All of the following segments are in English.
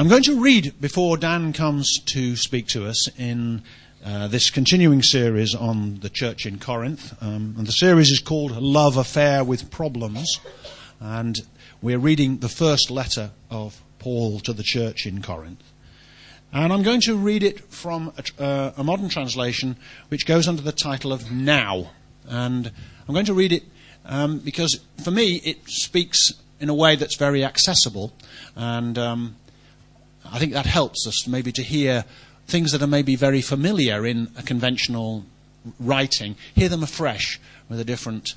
I'm going to read before Dan comes to speak to us in uh, this continuing series on the church in Corinth. Um, and the series is called Love Affair with Problems. And we're reading the first letter of Paul to the church in Corinth. And I'm going to read it from a, uh, a modern translation which goes under the title of Now. And I'm going to read it um, because for me it speaks in a way that's very accessible. And um, I think that helps us maybe to hear things that are maybe very familiar in a conventional writing, hear them afresh with a different,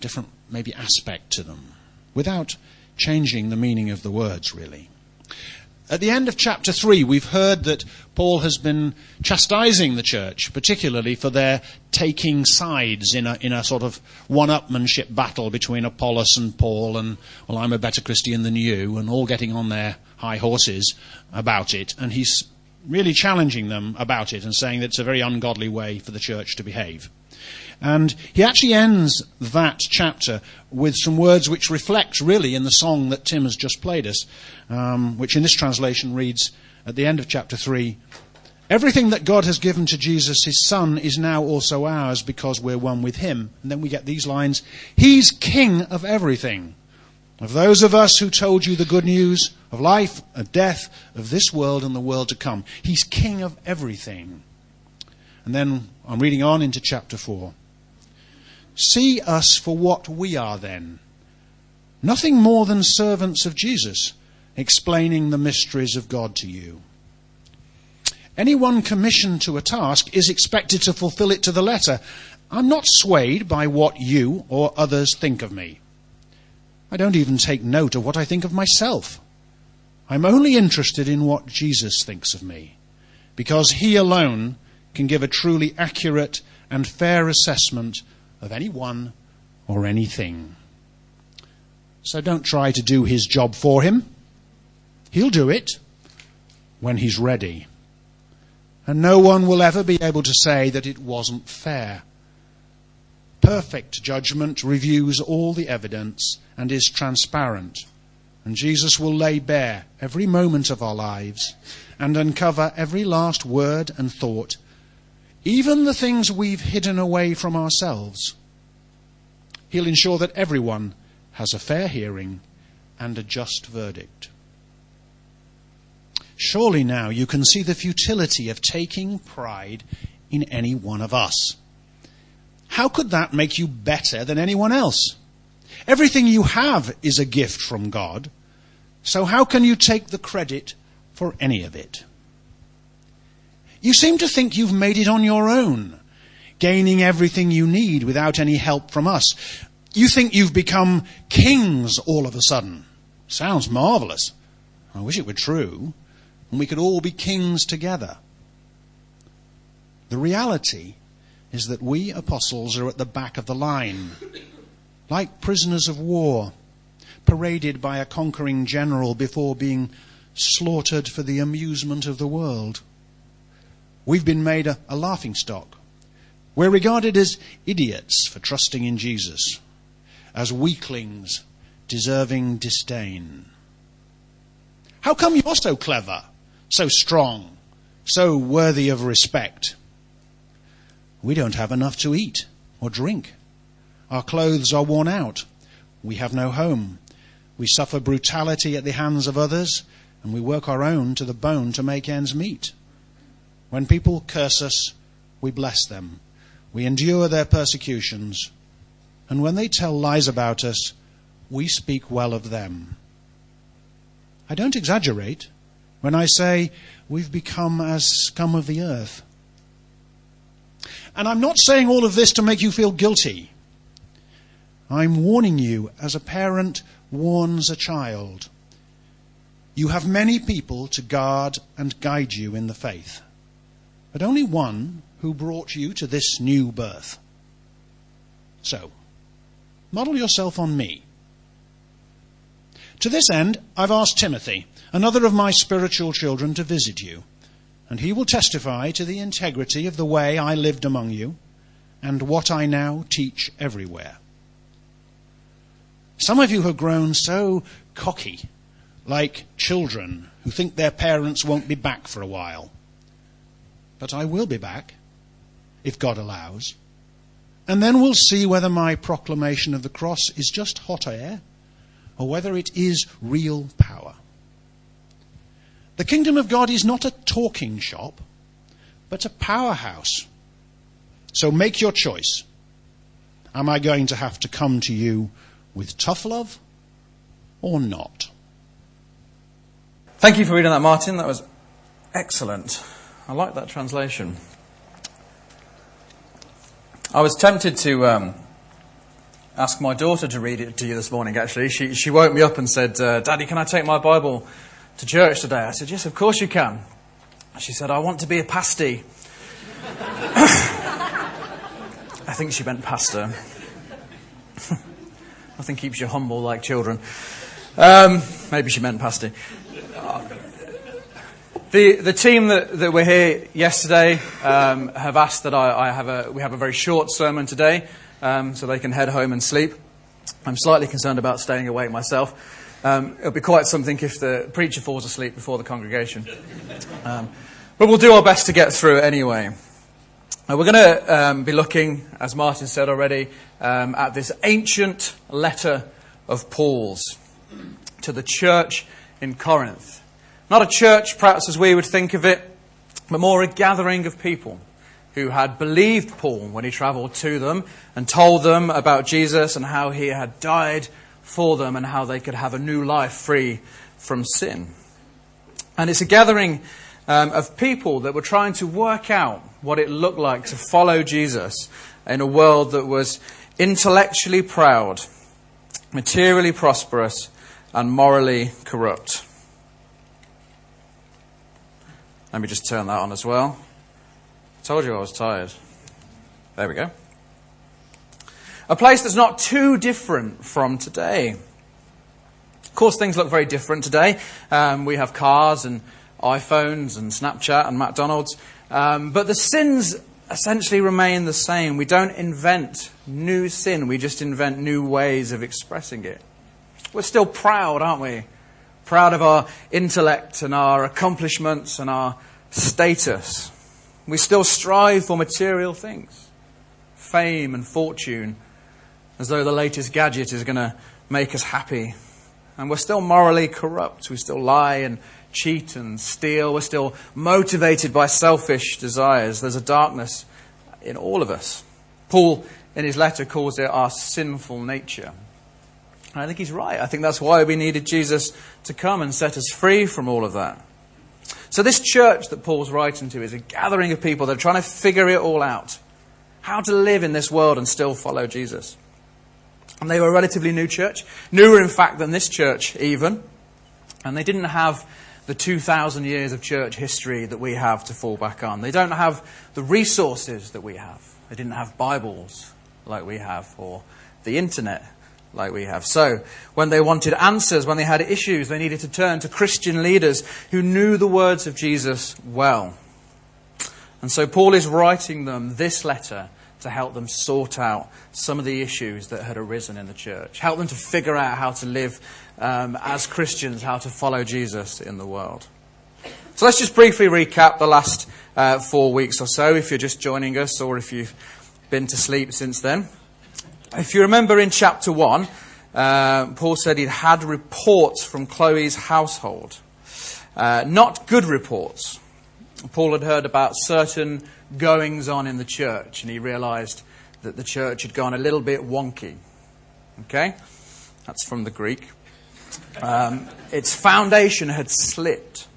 different maybe aspect to them, without changing the meaning of the words, really. At the end of chapter 3, we've heard that Paul has been chastising the church, particularly for their taking sides in a, in a sort of one upmanship battle between Apollos and Paul, and, well, I'm a better Christian than you, and all getting on their high horses about it. And he's really challenging them about it and saying that it's a very ungodly way for the church to behave. And he actually ends that chapter with some words which reflect really in the song that Tim has just played us, um, which in this translation reads at the end of chapter 3 Everything that God has given to Jesus, his Son, is now also ours because we're one with him. And then we get these lines He's King of everything. Of those of us who told you the good news of life, of death, of this world and the world to come. He's King of everything. And then I'm reading on into chapter 4. See us for what we are then. Nothing more than servants of Jesus, explaining the mysteries of God to you. Anyone commissioned to a task is expected to fulfill it to the letter. I'm not swayed by what you or others think of me. I don't even take note of what I think of myself. I'm only interested in what Jesus thinks of me, because he alone can give a truly accurate and fair assessment of anyone or anything. So don't try to do his job for him. He'll do it when he's ready. And no one will ever be able to say that it wasn't fair. Perfect judgment reviews all the evidence and is transparent. And Jesus will lay bare every moment of our lives and uncover every last word and thought even the things we've hidden away from ourselves. He'll ensure that everyone has a fair hearing and a just verdict. Surely now you can see the futility of taking pride in any one of us. How could that make you better than anyone else? Everything you have is a gift from God, so how can you take the credit for any of it? You seem to think you've made it on your own, gaining everything you need without any help from us. You think you've become kings all of a sudden. Sounds marvelous. I wish it were true, and we could all be kings together. The reality is that we apostles are at the back of the line, like prisoners of war, paraded by a conquering general before being slaughtered for the amusement of the world. We've been made a, a laughing stock. We're regarded as idiots for trusting in Jesus, as weaklings deserving disdain. How come you're so clever, so strong, so worthy of respect? We don't have enough to eat or drink. Our clothes are worn out. We have no home. We suffer brutality at the hands of others, and we work our own to the bone to make ends meet. When people curse us, we bless them. We endure their persecutions. And when they tell lies about us, we speak well of them. I don't exaggerate when I say we've become as scum of the earth. And I'm not saying all of this to make you feel guilty. I'm warning you as a parent warns a child. You have many people to guard and guide you in the faith but only one who brought you to this new birth. So, model yourself on me. To this end, I've asked Timothy, another of my spiritual children, to visit you, and he will testify to the integrity of the way I lived among you and what I now teach everywhere. Some of you have grown so cocky like children who think their parents won't be back for a while. But I will be back, if God allows. And then we'll see whether my proclamation of the cross is just hot air or whether it is real power. The kingdom of God is not a talking shop, but a powerhouse. So make your choice. Am I going to have to come to you with tough love or not? Thank you for reading that, Martin. That was excellent. I like that translation. I was tempted to um, ask my daughter to read it to you this morning, actually. She, she woke me up and said, uh, Daddy, can I take my Bible to church today? I said, Yes, of course you can. She said, I want to be a pasty. I think she meant pastor. Nothing keeps you humble like children. Um, maybe she meant pasty. The, the team that, that were here yesterday um, have asked that I, I, have a, we have a very short sermon today um, so they can head home and sleep. I'm slightly concerned about staying awake myself. Um, it'll be quite something if the preacher falls asleep before the congregation. Um, but we'll do our best to get through it anyway. Now we're going to um, be looking, as Martin said already, um, at this ancient letter of Paul's to the church in Corinth. Not a church, perhaps as we would think of it, but more a gathering of people who had believed Paul when he travelled to them and told them about Jesus and how he had died for them and how they could have a new life free from sin. And it's a gathering um, of people that were trying to work out what it looked like to follow Jesus in a world that was intellectually proud, materially prosperous, and morally corrupt. Let me just turn that on as well. Told you I was tired. There we go. A place that's not too different from today. Of course, things look very different today. Um, we have cars and iPhones and Snapchat and McDonald's. Um, but the sins essentially remain the same. We don't invent new sin, we just invent new ways of expressing it. We're still proud, aren't we? proud of our intellect and our accomplishments and our status. We still strive for material things, fame and fortune, as though the latest gadget is going to make us happy. And we're still morally corrupt. We still lie and cheat and steal. We're still motivated by selfish desires. There's a darkness in all of us. Paul, in his letter, calls it our sinful nature. And I think he's right. I think that's why we needed Jesus to come and set us free from all of that. So, this church that Paul's writing to is a gathering of people that are trying to figure it all out how to live in this world and still follow Jesus. And they were a relatively new church, newer, in fact, than this church, even. And they didn't have the 2,000 years of church history that we have to fall back on. They don't have the resources that we have. They didn't have Bibles like we have, or the internet like we have. So, when they wanted answers, when they had issues, they needed to turn to Christian leaders who knew the words of Jesus well. And so, Paul is writing them this letter to help them sort out some of the issues that had arisen in the church, help them to figure out how to live um, as Christians, how to follow Jesus in the world. So, let's just briefly recap the last uh, four weeks or so, if you're just joining us or if you've been to sleep since then. If you remember in chapter 1, uh, Paul said he'd had reports from Chloe's household. Uh, not good reports. Paul had heard about certain goings on in the church, and he realized that the church had gone a little bit wonky. Okay? That's from the Greek. Um, its foundation had slipped.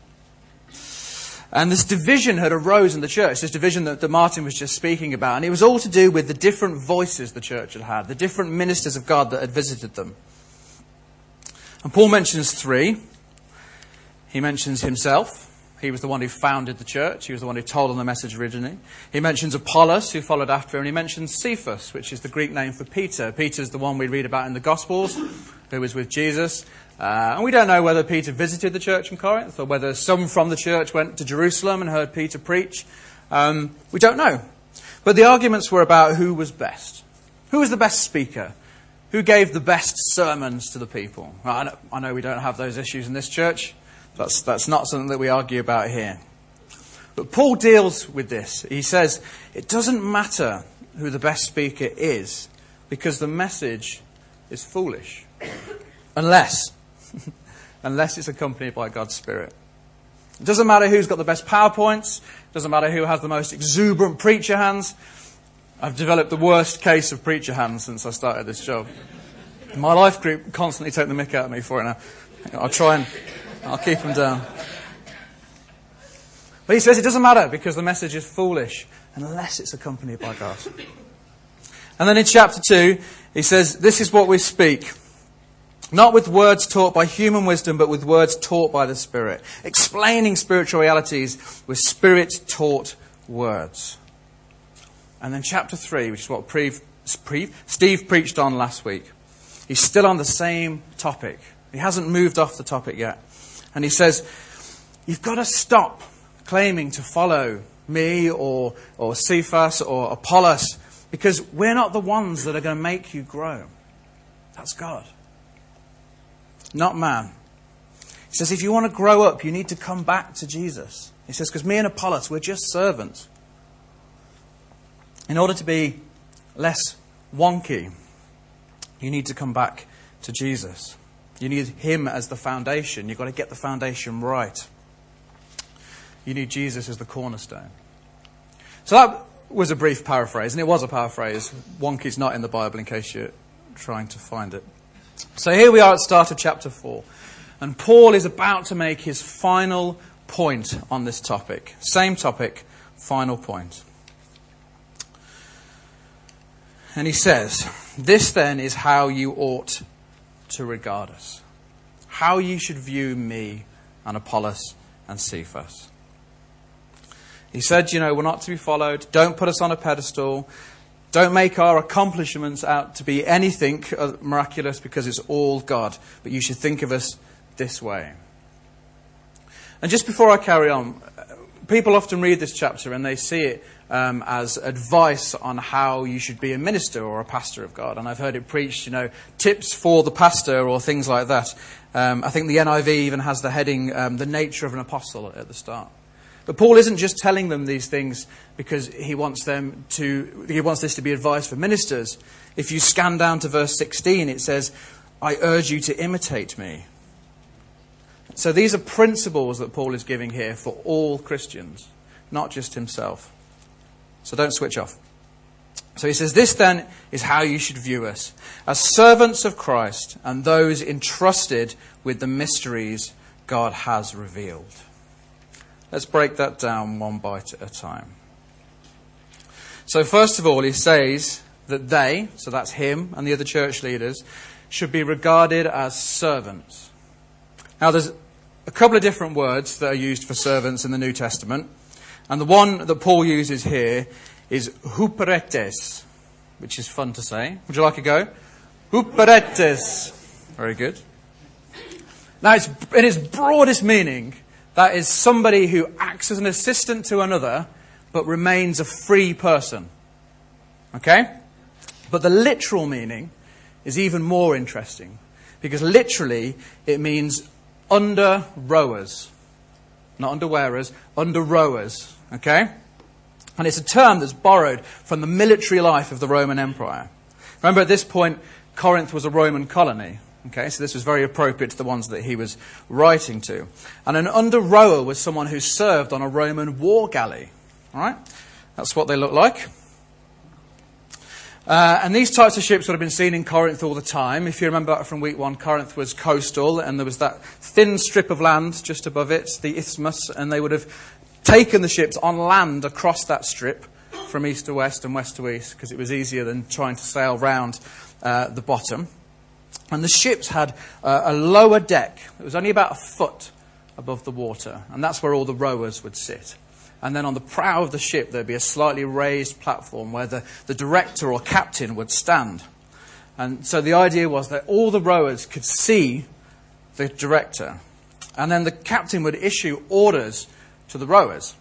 And this division had arose in the church, this division that, that Martin was just speaking about. And it was all to do with the different voices the church had had, the different ministers of God that had visited them. And Paul mentions three. He mentions himself. He was the one who founded the church. He was the one who told them the message originally. He mentions Apollos, who followed after him. And he mentions Cephas, which is the Greek name for Peter. Peter's the one we read about in the Gospels, who was with Jesus. Uh, and we don't know whether Peter visited the church in Corinth or whether some from the church went to Jerusalem and heard Peter preach. Um, we don't know. But the arguments were about who was best. Who was the best speaker? who gave the best sermons to the people? I know, I know we don't have those issues in this church. That's, that's not something that we argue about here. But Paul deals with this. He says, it doesn't matter who the best speaker is because the message is foolish. Unless, unless it's accompanied by God's Spirit. It doesn't matter who's got the best PowerPoints. It doesn't matter who has the most exuberant preacher hands. I've developed the worst case of preacher hands since I started this job. My life group constantly take the mick out of me for it now. I'll try and I'll keep them down. But he says it doesn't matter because the message is foolish unless it's accompanied by God. And then in chapter 2, he says, This is what we speak. Not with words taught by human wisdom, but with words taught by the Spirit. Explaining spiritual realities with Spirit taught words. And then chapter 3, which is what Steve preached on last week. He's still on the same topic. He hasn't moved off the topic yet. And he says, You've got to stop claiming to follow me or, or Cephas or Apollos because we're not the ones that are going to make you grow. That's God, not man. He says, if you want to grow up, you need to come back to Jesus. He says, because me and Apollos, we're just servants. In order to be less wonky, you need to come back to Jesus. You need Him as the foundation. You've got to get the foundation right. You need Jesus as the cornerstone. So that was a brief paraphrase, and it was a paraphrase. Wonky's not in the Bible in case you're trying to find it. So here we are at start of chapter 4. And Paul is about to make his final point on this topic. Same topic, final point. And he says, This then is how you ought to regard us. How you should view me and Apollos and Cephas. He said, you know, we're not to be followed. Don't put us on a pedestal. Don't make our accomplishments out to be anything uh, miraculous because it's all God. But you should think of us this way. And just before I carry on, uh, people often read this chapter and they see it um, as advice on how you should be a minister or a pastor of God. And I've heard it preached, you know, tips for the pastor or things like that. Um, I think the NIV even has the heading, um, The Nature of an Apostle, at the start. But Paul isn't just telling them these things because he wants them to he wants this to be advice for ministers. If you scan down to verse 16 it says, "I urge you to imitate me." So these are principles that Paul is giving here for all Christians, not just himself. So don't switch off. So he says, This then is how you should view us as servants of Christ and those entrusted with the mysteries God has revealed. Let's break that down one bite at a time. So, first of all, he says that they, so that's him and the other church leaders, should be regarded as servants. Now, there's a couple of different words that are used for servants in the New Testament. And the one that Paul uses here is huperetes, which is fun to say. Would you like a go? Huperetes. Very good. Now, it's, in its broadest meaning, that is somebody who acts as an assistant to another, but remains a free person. Okay? But the literal meaning is even more interesting, because literally it means under rowers. Not under wearers, under rowers. Okay? And it's a term that's borrowed from the military life of the Roman Empire. Remember, at this point, Corinth was a Roman colony. Okay, so this was very appropriate to the ones that he was writing to. And an under rower was someone who served on a Roman war galley. All right? That's what they look like. Uh, and these types of ships would have been seen in Corinth all the time. If you remember from week one, Corinth was coastal, and there was that thin strip of land just above it, the isthmus, and they would have taken the ships on land across that strip from east to west and west to east because it was easier than trying to sail round uh, the bottom. And the ships had uh, a lower deck. It was only about a foot above the water. And that's where all the rowers would sit. And then on the prow of the ship, there'd be a slightly raised platform where the, the director or captain would stand. And so the idea was that all the rowers could see the director. And then the captain would issue orders to the rowers.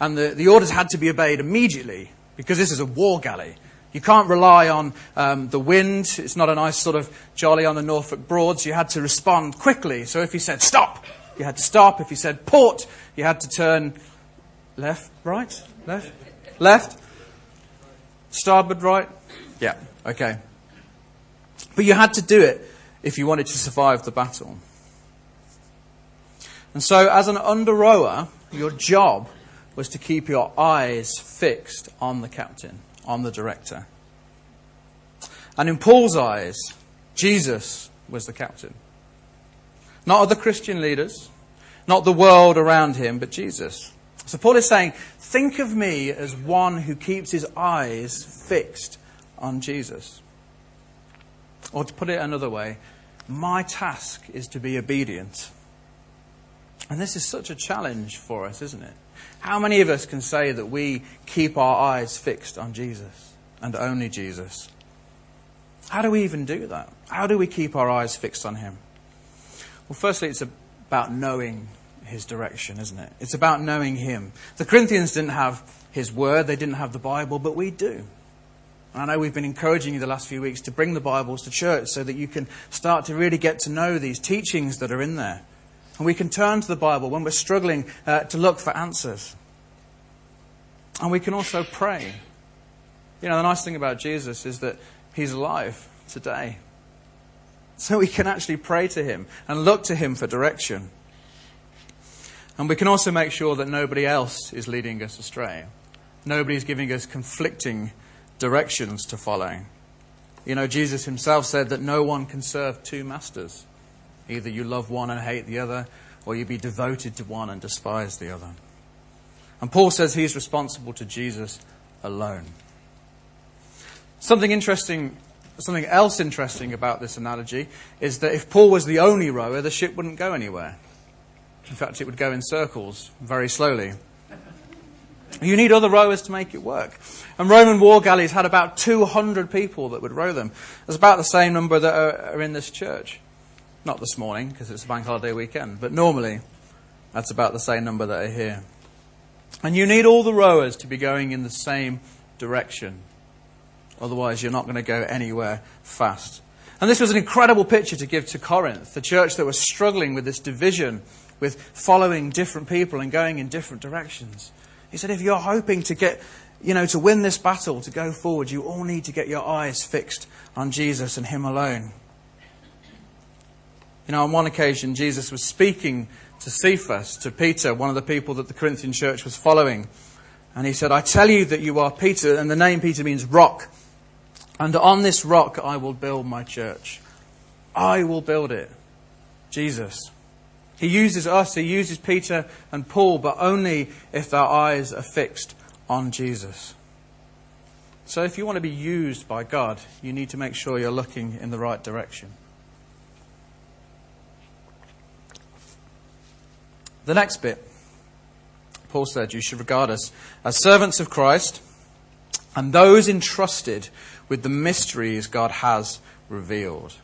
And the, the orders had to be obeyed immediately because this is a war galley. You can't rely on um, the wind. It's not a nice sort of jolly on the Norfolk Broads. You had to respond quickly. So if he said stop, you had to stop. If he said port, you had to turn left, right, left, left, starboard, right. Yeah, okay. But you had to do it if you wanted to survive the battle. And so, as an under rower, your job was to keep your eyes fixed on the captain, on the director. And in Paul's eyes, Jesus was the captain. Not other Christian leaders, not the world around him, but Jesus. So Paul is saying, think of me as one who keeps his eyes fixed on Jesus. Or to put it another way, my task is to be obedient. And this is such a challenge for us, isn't it? How many of us can say that we keep our eyes fixed on Jesus and only Jesus? How do we even do that? How do we keep our eyes fixed on Him? Well, firstly, it's about knowing His direction, isn't it? It's about knowing Him. The Corinthians didn't have His Word, they didn't have the Bible, but we do. I know we've been encouraging you the last few weeks to bring the Bibles to church so that you can start to really get to know these teachings that are in there. And we can turn to the Bible when we're struggling uh, to look for answers. And we can also pray. You know, the nice thing about Jesus is that he's alive today. So we can actually pray to him and look to him for direction. And we can also make sure that nobody else is leading us astray. Nobody's giving us conflicting directions to follow. You know, Jesus himself said that no one can serve two masters. Either you love one and hate the other, or you be devoted to one and despise the other. And Paul says he's responsible to Jesus alone. Something interesting, something else interesting about this analogy is that if Paul was the only rower, the ship wouldn't go anywhere. In fact, it would go in circles very slowly. You need other rowers to make it work. And Roman war galleys had about 200 people that would row them. There's about the same number that are, are in this church. Not this morning, because it's a bank holiday weekend, but normally that's about the same number that are here. And you need all the rowers to be going in the same direction. Otherwise, you're not going to go anywhere fast. And this was an incredible picture to give to Corinth, the church that was struggling with this division, with following different people and going in different directions. He said, if you're hoping to get, you know, to win this battle, to go forward, you all need to get your eyes fixed on Jesus and Him alone. You know, on one occasion, Jesus was speaking to Cephas, to Peter, one of the people that the Corinthian church was following. And he said, I tell you that you are Peter, and the name Peter means rock. And on this rock I will build my church. I will build it. Jesus. He uses us, he uses Peter and Paul, but only if our eyes are fixed on Jesus. So if you want to be used by God, you need to make sure you're looking in the right direction. The next bit, Paul said, you should regard us as servants of Christ and those entrusted with the mysteries God has revealed.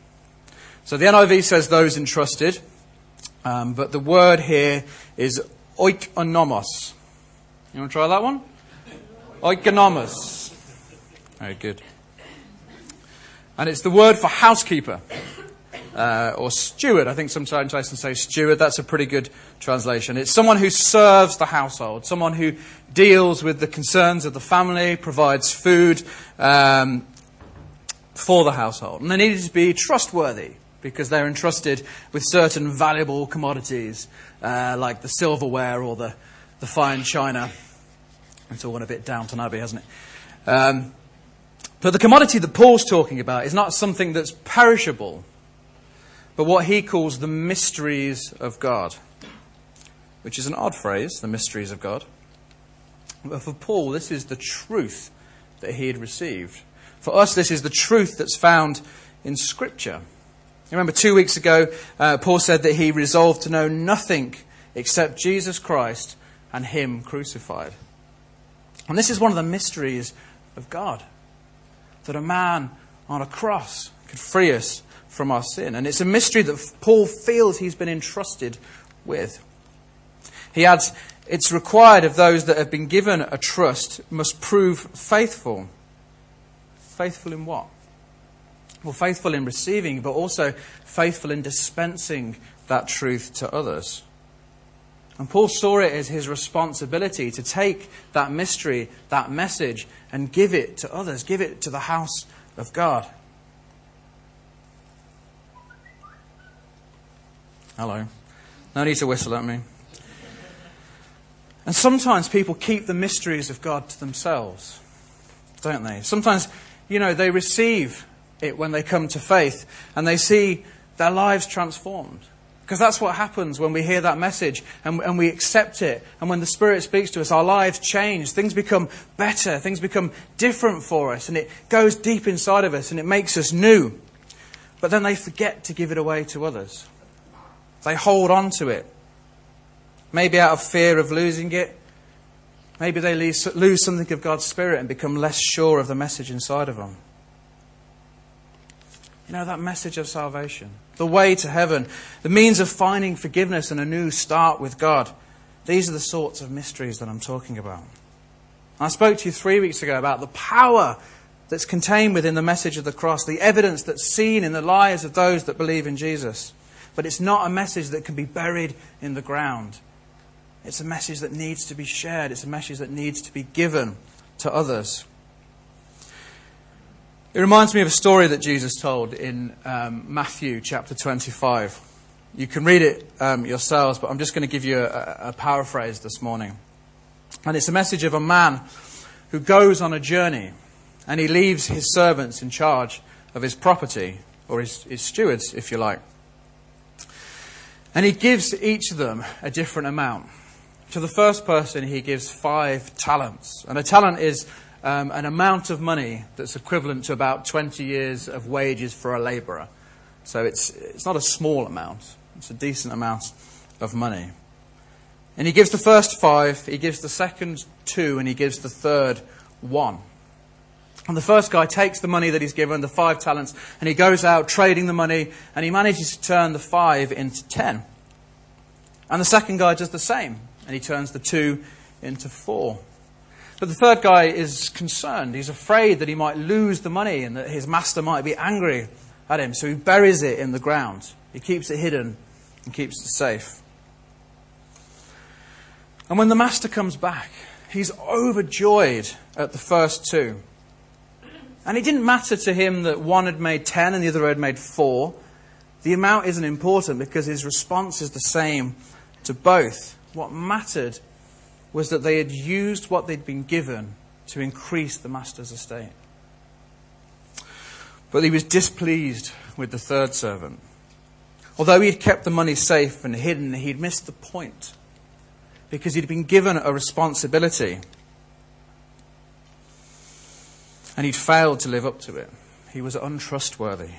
So the NIV says those entrusted. Um, but the word here is oikonomos. You want to try that one? Oikonomos. Very good. And it's the word for housekeeper. Uh, or steward. I think some translations say steward. That's a pretty good translation. It's someone who serves the household, someone who deals with the concerns of the family, provides food um, for the household. And they needed to be trustworthy because they're entrusted with certain valuable commodities, uh, like the silverware or the, the fine china. It's all gone a bit Downton Abbey, hasn't it? Um, but the commodity that Paul's talking about is not something that's perishable, but what he calls the mysteries of God, which is an odd phrase, the mysteries of God. But for Paul, this is the truth that he had received. For us, this is the truth that's found in Scripture. Remember, two weeks ago, uh, Paul said that he resolved to know nothing except Jesus Christ and Him crucified. And this is one of the mysteries of God that a man on a cross could free us from our sin. And it's a mystery that Paul feels he's been entrusted with. He adds, it's required of those that have been given a trust must prove faithful. Faithful in what? Well, faithful in receiving, but also faithful in dispensing that truth to others. And Paul saw it as his responsibility to take that mystery, that message, and give it to others, give it to the house of God. Hello. No need to whistle at me. And sometimes people keep the mysteries of God to themselves, don't they? Sometimes, you know, they receive it when they come to faith and they see their lives transformed. Because that's what happens when we hear that message and, and, we accept it. And when the Spirit speaks to us, our lives change. Things become better. Things become different for us. And it goes deep inside of us and it makes us new. But then they forget to give it away to others. They hold on to it. Maybe out of fear of losing it. Maybe they lose, something of God's Spirit and become less sure of the message inside of them. You know, that message of salvation, the way to heaven, the means of finding forgiveness and a new start with God. These are the sorts of mysteries that I'm talking about. I spoke to you three weeks ago about the power that's contained within the message of the cross, the evidence that's seen in the lives of those that believe in Jesus. But it's not a message that can be buried in the ground. It's a message that needs to be shared, it's a message that needs to be given to others. It reminds me of a story that Jesus told in um, Matthew chapter 25. You can read it um, yourselves, but I'm just going to give you a, a paraphrase this morning. And it's a message of a man who goes on a journey and he leaves his servants in charge of his property, or his, his stewards, if you like. And he gives each of them a different amount. To the first person, he gives five talents. And a talent is um, an amount of money that's equivalent to about 20 years of wages for a labourer. So it's, it's not a small amount, it's a decent amount of money. And he gives the first five, he gives the second two, and he gives the third one. And the first guy takes the money that he's given, the five talents, and he goes out trading the money, and he manages to turn the five into ten. And the second guy does the same, and he turns the two into four. But the third guy is concerned. He's afraid that he might lose the money and that his master might be angry at him. So he buries it in the ground. He keeps it hidden and keeps it safe. And when the master comes back, he's overjoyed at the first two. And it didn't matter to him that one had made ten and the other had made four. The amount isn't important because his response is the same to both. What mattered was that they had used what they'd been given to increase the master's estate. But he was displeased with the third servant. Although he had kept the money safe and hidden, he'd missed the point because he'd been given a responsibility and he'd failed to live up to it. He was untrustworthy.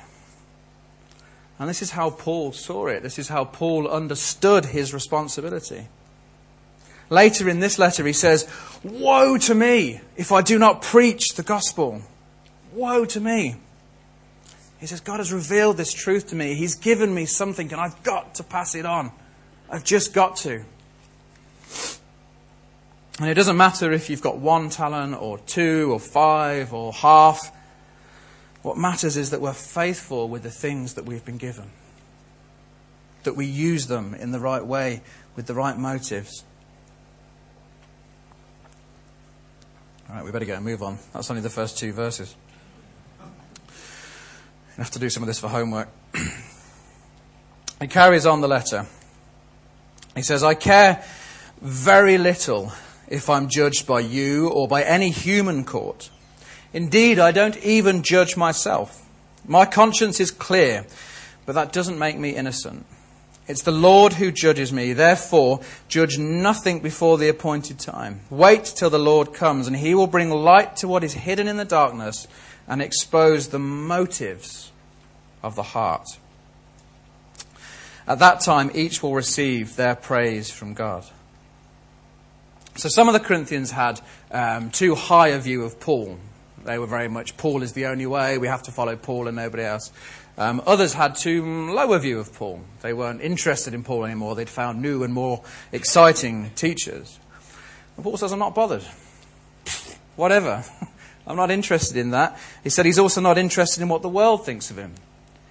And this is how Paul saw it. This is how Paul understood his responsibility. Later in this letter, he says, Woe to me if I do not preach the gospel. Woe to me. He says, God has revealed this truth to me. He's given me something, and I've got to pass it on. I've just got to. And it doesn't matter if you've got one talent, or two, or five, or half. What matters is that we're faithful with the things that we've been given, that we use them in the right way with the right motives. All right, we better go and move on. That's only the first two verses. I have to do some of this for homework. he carries on the letter. He says, I care very little if I'm judged by you or by any human court. Indeed, I don't even judge myself. My conscience is clear, but that doesn't make me innocent. It's the Lord who judges me. Therefore, judge nothing before the appointed time. Wait till the Lord comes, and he will bring light to what is hidden in the darkness and expose the motives of the heart. At that time, each will receive their praise from God. So, some of the Corinthians had um, too high a view of Paul. They were very much, Paul is the only way, we have to follow Paul and nobody else. Um, others had too low a view of Paul. They weren't interested in Paul anymore. They'd found new and more exciting teachers. And Paul says, I'm not bothered. Whatever. I'm not interested in that. He said he's also not interested in what the world thinks of him.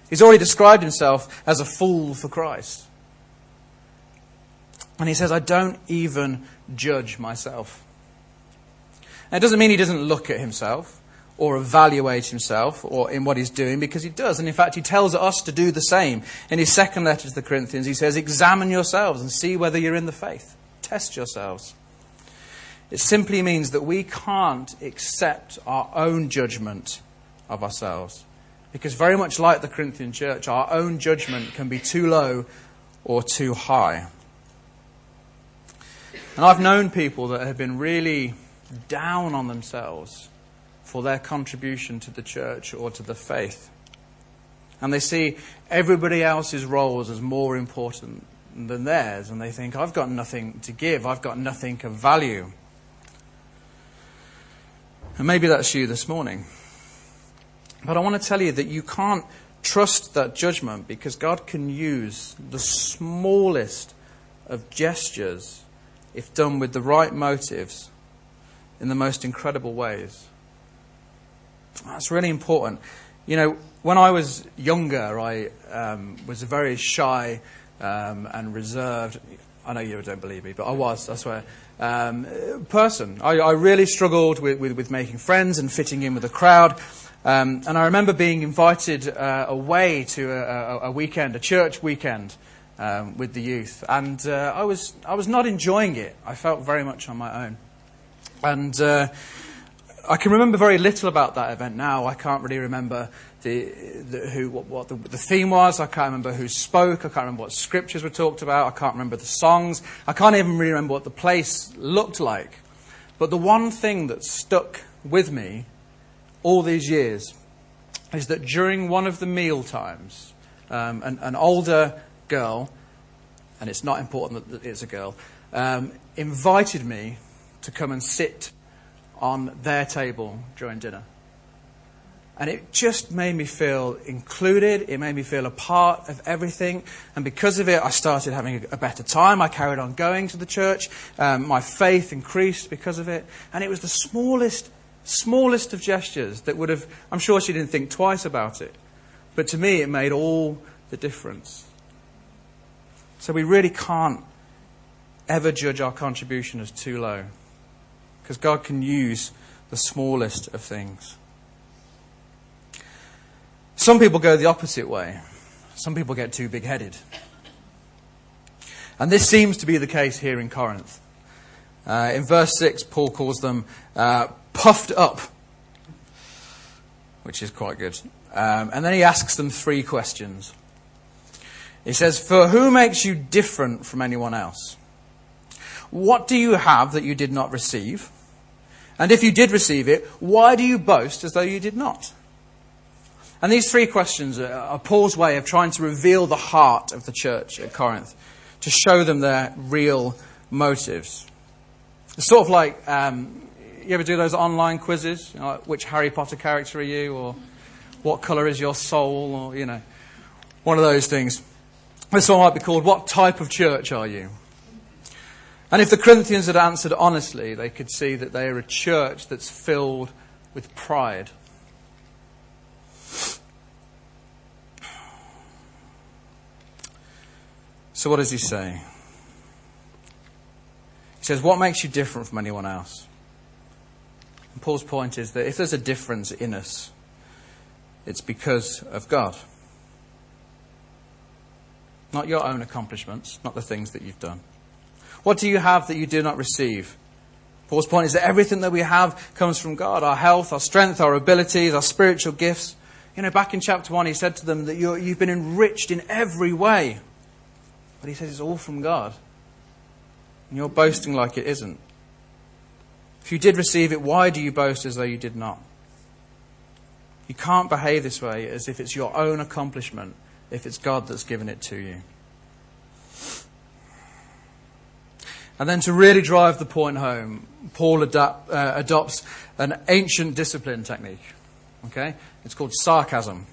He's already described himself as a fool for Christ. And he says, I don't even judge myself. It doesn't mean he doesn't look at himself or evaluate himself or in what he's doing because he does. And in fact, he tells us to do the same. In his second letter to the Corinthians, he says, Examine yourselves and see whether you're in the faith. Test yourselves. It simply means that we can't accept our own judgment of ourselves. Because, very much like the Corinthian church, our own judgment can be too low or too high. And I've known people that have been really down on themselves for their contribution to the church or to the faith. And they see everybody else's roles as more important than theirs, and they think, I've got nothing to give, I've got nothing of value. And maybe that's you this morning. But I want to tell you that you can't trust that judgment because God can use the smallest of gestures, if done with the right motives, in the most incredible ways. That's really important. You know, when I was younger, I um, was a very shy um, and reserved. I know you don't believe me, but I was, I swear. Um, person. I, I, really struggled with, with, with, making friends and fitting in with the crowd. Um, and I remember being invited uh, away to a, a, weekend, a church weekend, um, with the youth. And uh, I, was, I was not enjoying it. I felt very much on my own. And uh, I can remember very little about that event now. I can't really remember the, the who, what, what the, the, theme was. I can't remember who spoke. I can't remember what scriptures were talked about. I can't remember the songs. I can't even really remember what the place looked like. But the one thing that stuck with me all these years is that during one of the meal times, um, an, an, older girl, and it's not important that it's a girl, um, invited me to come and sit on their table during dinner. And it just made me feel included. It made me feel a part of everything. And because of it, I started having a better time. I carried on going to the church. Um, my faith increased because of it. And it was the smallest, smallest of gestures that would have, I'm sure she didn't think twice about it. But to me, it made all the difference. So we really can't ever judge our contribution as too low because God can use the smallest of things. Some people go the opposite way. Some people get too big headed. And this seems to be the case here in Corinth. Uh, in verse 6, Paul calls them uh, puffed up, which is quite good. Um, and then he asks them three questions. He says, For who makes you different from anyone else? What do you have that you did not receive? And if you did receive it, why do you boast as though you did not? And these three questions are Paul's way of trying to reveal the heart of the church at Corinth, to show them their real motives. It's sort of like um, you ever do those online quizzes? You know, like which Harry Potter character are you, or what colour is your soul, or you know, one of those things. This one might be called "What type of church are you?" And if the Corinthians had answered honestly, they could see that they are a church that's filled with pride. So, what does he say? He says, What makes you different from anyone else? And Paul's point is that if there's a difference in us, it's because of God. Not your own accomplishments, not the things that you've done. What do you have that you do not receive? Paul's point is that everything that we have comes from God our health, our strength, our abilities, our spiritual gifts. You know, back in chapter 1, he said to them that you have been enriched in every way. But he says it's all from God. And you're boasting like it isn't. If you did receive it, why do you boast as though you did not? You can't behave this way as if it's your own accomplishment, if it's God that's given it to you. And then to really drive the point home, Paul adapt, uh, adopts an ancient discipline technique. Okay? It's called sarcasm.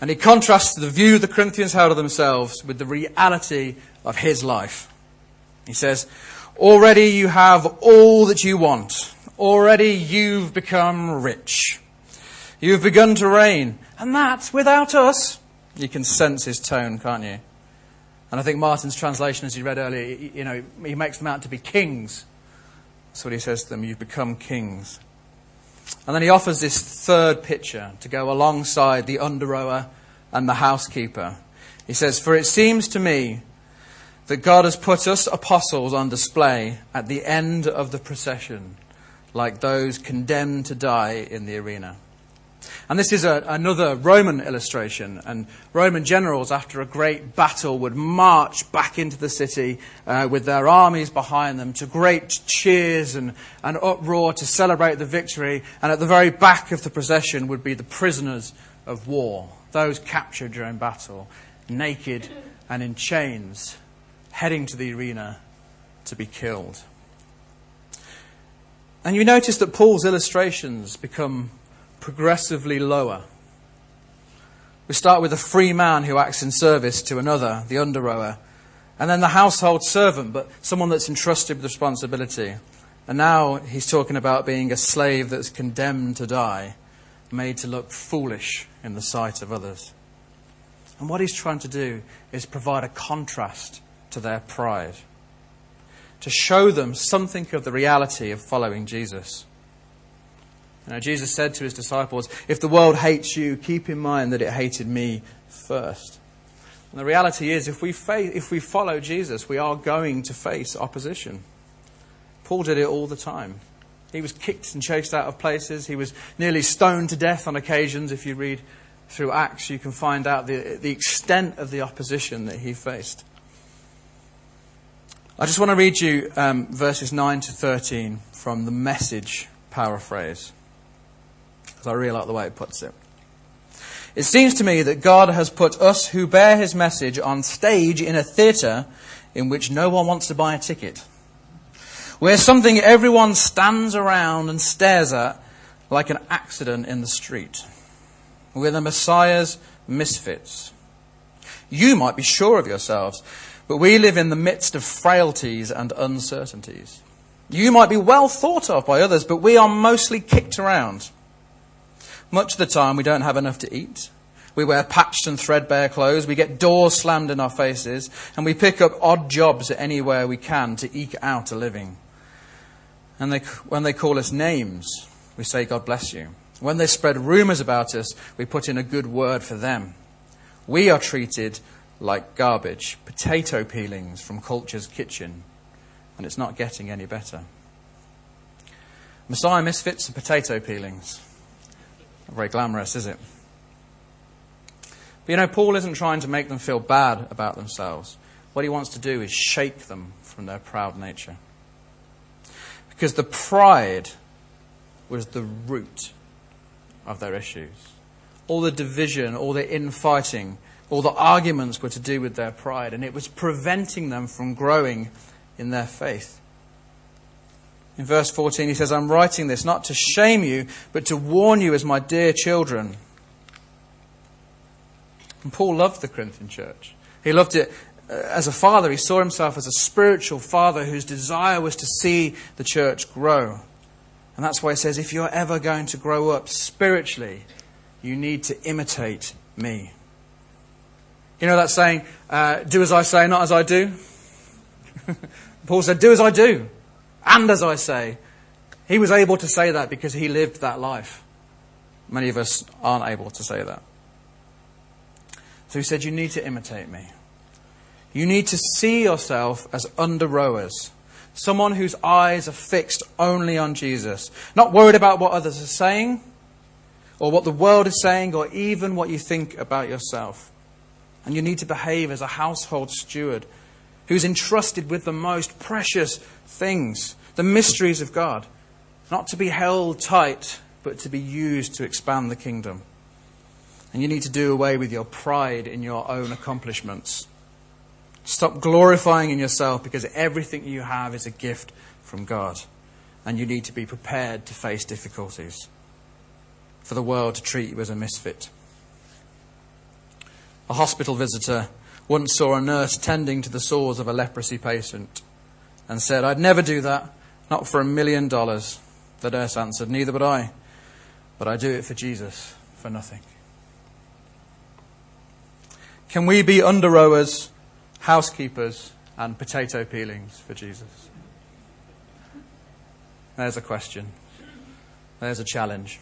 And he contrasts the view the Corinthians held of themselves with the reality of his life. He says, Already you have all that you want. Already you've become rich. You've begun to reign. And that's without us. You can sense his tone, can't you? And I think Martin's translation, as you read earlier, you know, he makes them out to be kings. That's what he says to them. You've become kings. And then he offers this third picture to go alongside the under rower and the housekeeper. He says, For it seems to me that God has put us apostles on display at the end of the procession, like those condemned to die in the arena. And this is a, another Roman illustration. And Roman generals, after a great battle, would march back into the city uh, with their armies behind them to great cheers and, and uproar to celebrate the victory. And at the very back of the procession would be the prisoners of war, those captured during battle, naked and in chains, heading to the arena to be killed. And you notice that Paul's illustrations become progressively lower. We start with a free man who acts in service to another, the under rower, and then the household servant, but someone that's entrusted with responsibility. And now he's talking about being a slave that's condemned to die, made to look foolish in the sight of others. And what he's trying to do is provide a contrast to their pride, to show them something of the reality of following Jesus. Know, Jesus said to his disciples, If the world hates you, keep in mind that it hated me first. And the reality is, if we, fa- if we follow Jesus, we are going to face opposition. Paul did it all the time. He was kicked and chased out of places. He was nearly stoned to death on occasions. If you read through Acts, you can find out the, the extent of the opposition that he faced. I just want to read you um, verses 9 to 13 from the message paraphrase because I really like the way it puts it. It seems to me that God has put us who bear his message on stage in a theatre in which no one wants to buy a ticket. Where something everyone stands around and stares at like an accident in the street. We're the Messiah's misfits. You might be sure of yourselves, but we live in the midst of frailties and uncertainties. You might be well thought of by others, but we are mostly kicked around. Much of the time, we don't have enough to eat. We wear patched and threadbare clothes. We get doors slammed in our faces. And we pick up odd jobs anywhere we can to eke out a living. And they, when they call us names, we say, God bless you. When they spread rumors about us, we put in a good word for them. We are treated like garbage, potato peelings from culture's kitchen. And it's not getting any better. Messiah misfits and potato peelings. Not very glamorous, is it? But you know, Paul isn't trying to make them feel bad about themselves. What he wants to do is shake them from their proud nature. Because the pride was the root of their issues. All the division, all the infighting, all the arguments were to do with their pride, and it was preventing them from growing in their faith. In verse 14, he says, I'm writing this not to shame you, but to warn you as my dear children. And Paul loved the Corinthian church. He loved it uh, as a father. He saw himself as a spiritual father whose desire was to see the church grow. And that's why he says, if you're ever going to grow up spiritually, you need to imitate me. You know that saying, uh, do as I say, not as I do? Paul said, do as I do. And as I say, he was able to say that because he lived that life. Many of us aren't able to say that. So he said, You need to imitate me. You need to see yourself as under rowers, someone whose eyes are fixed only on Jesus, not worried about what others are saying, or what the world is saying, or even what you think about yourself. And you need to behave as a household steward who's entrusted with the most precious things, the mysteries of God, not to be held tight, but to be used to expand the kingdom. And you need to do away with your pride in your own accomplishments. Stop glorifying in yourself because everything you have is a gift from God. And you need to be prepared to face difficulties for the world to treat you as a misfit. A hospital visitor once saw a nurse tending to the sores of a leprosy patient and said, I'd never do that, not for a million dollars. The nurse answered, Neither would I, but I do it for Jesus, for nothing. Can we be under rowers, housekeepers, and potato peelings for Jesus? There's a question. There's a challenge.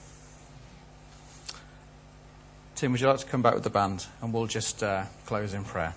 Tim, would you like to come back with the band and we'll just uh, close in prayer?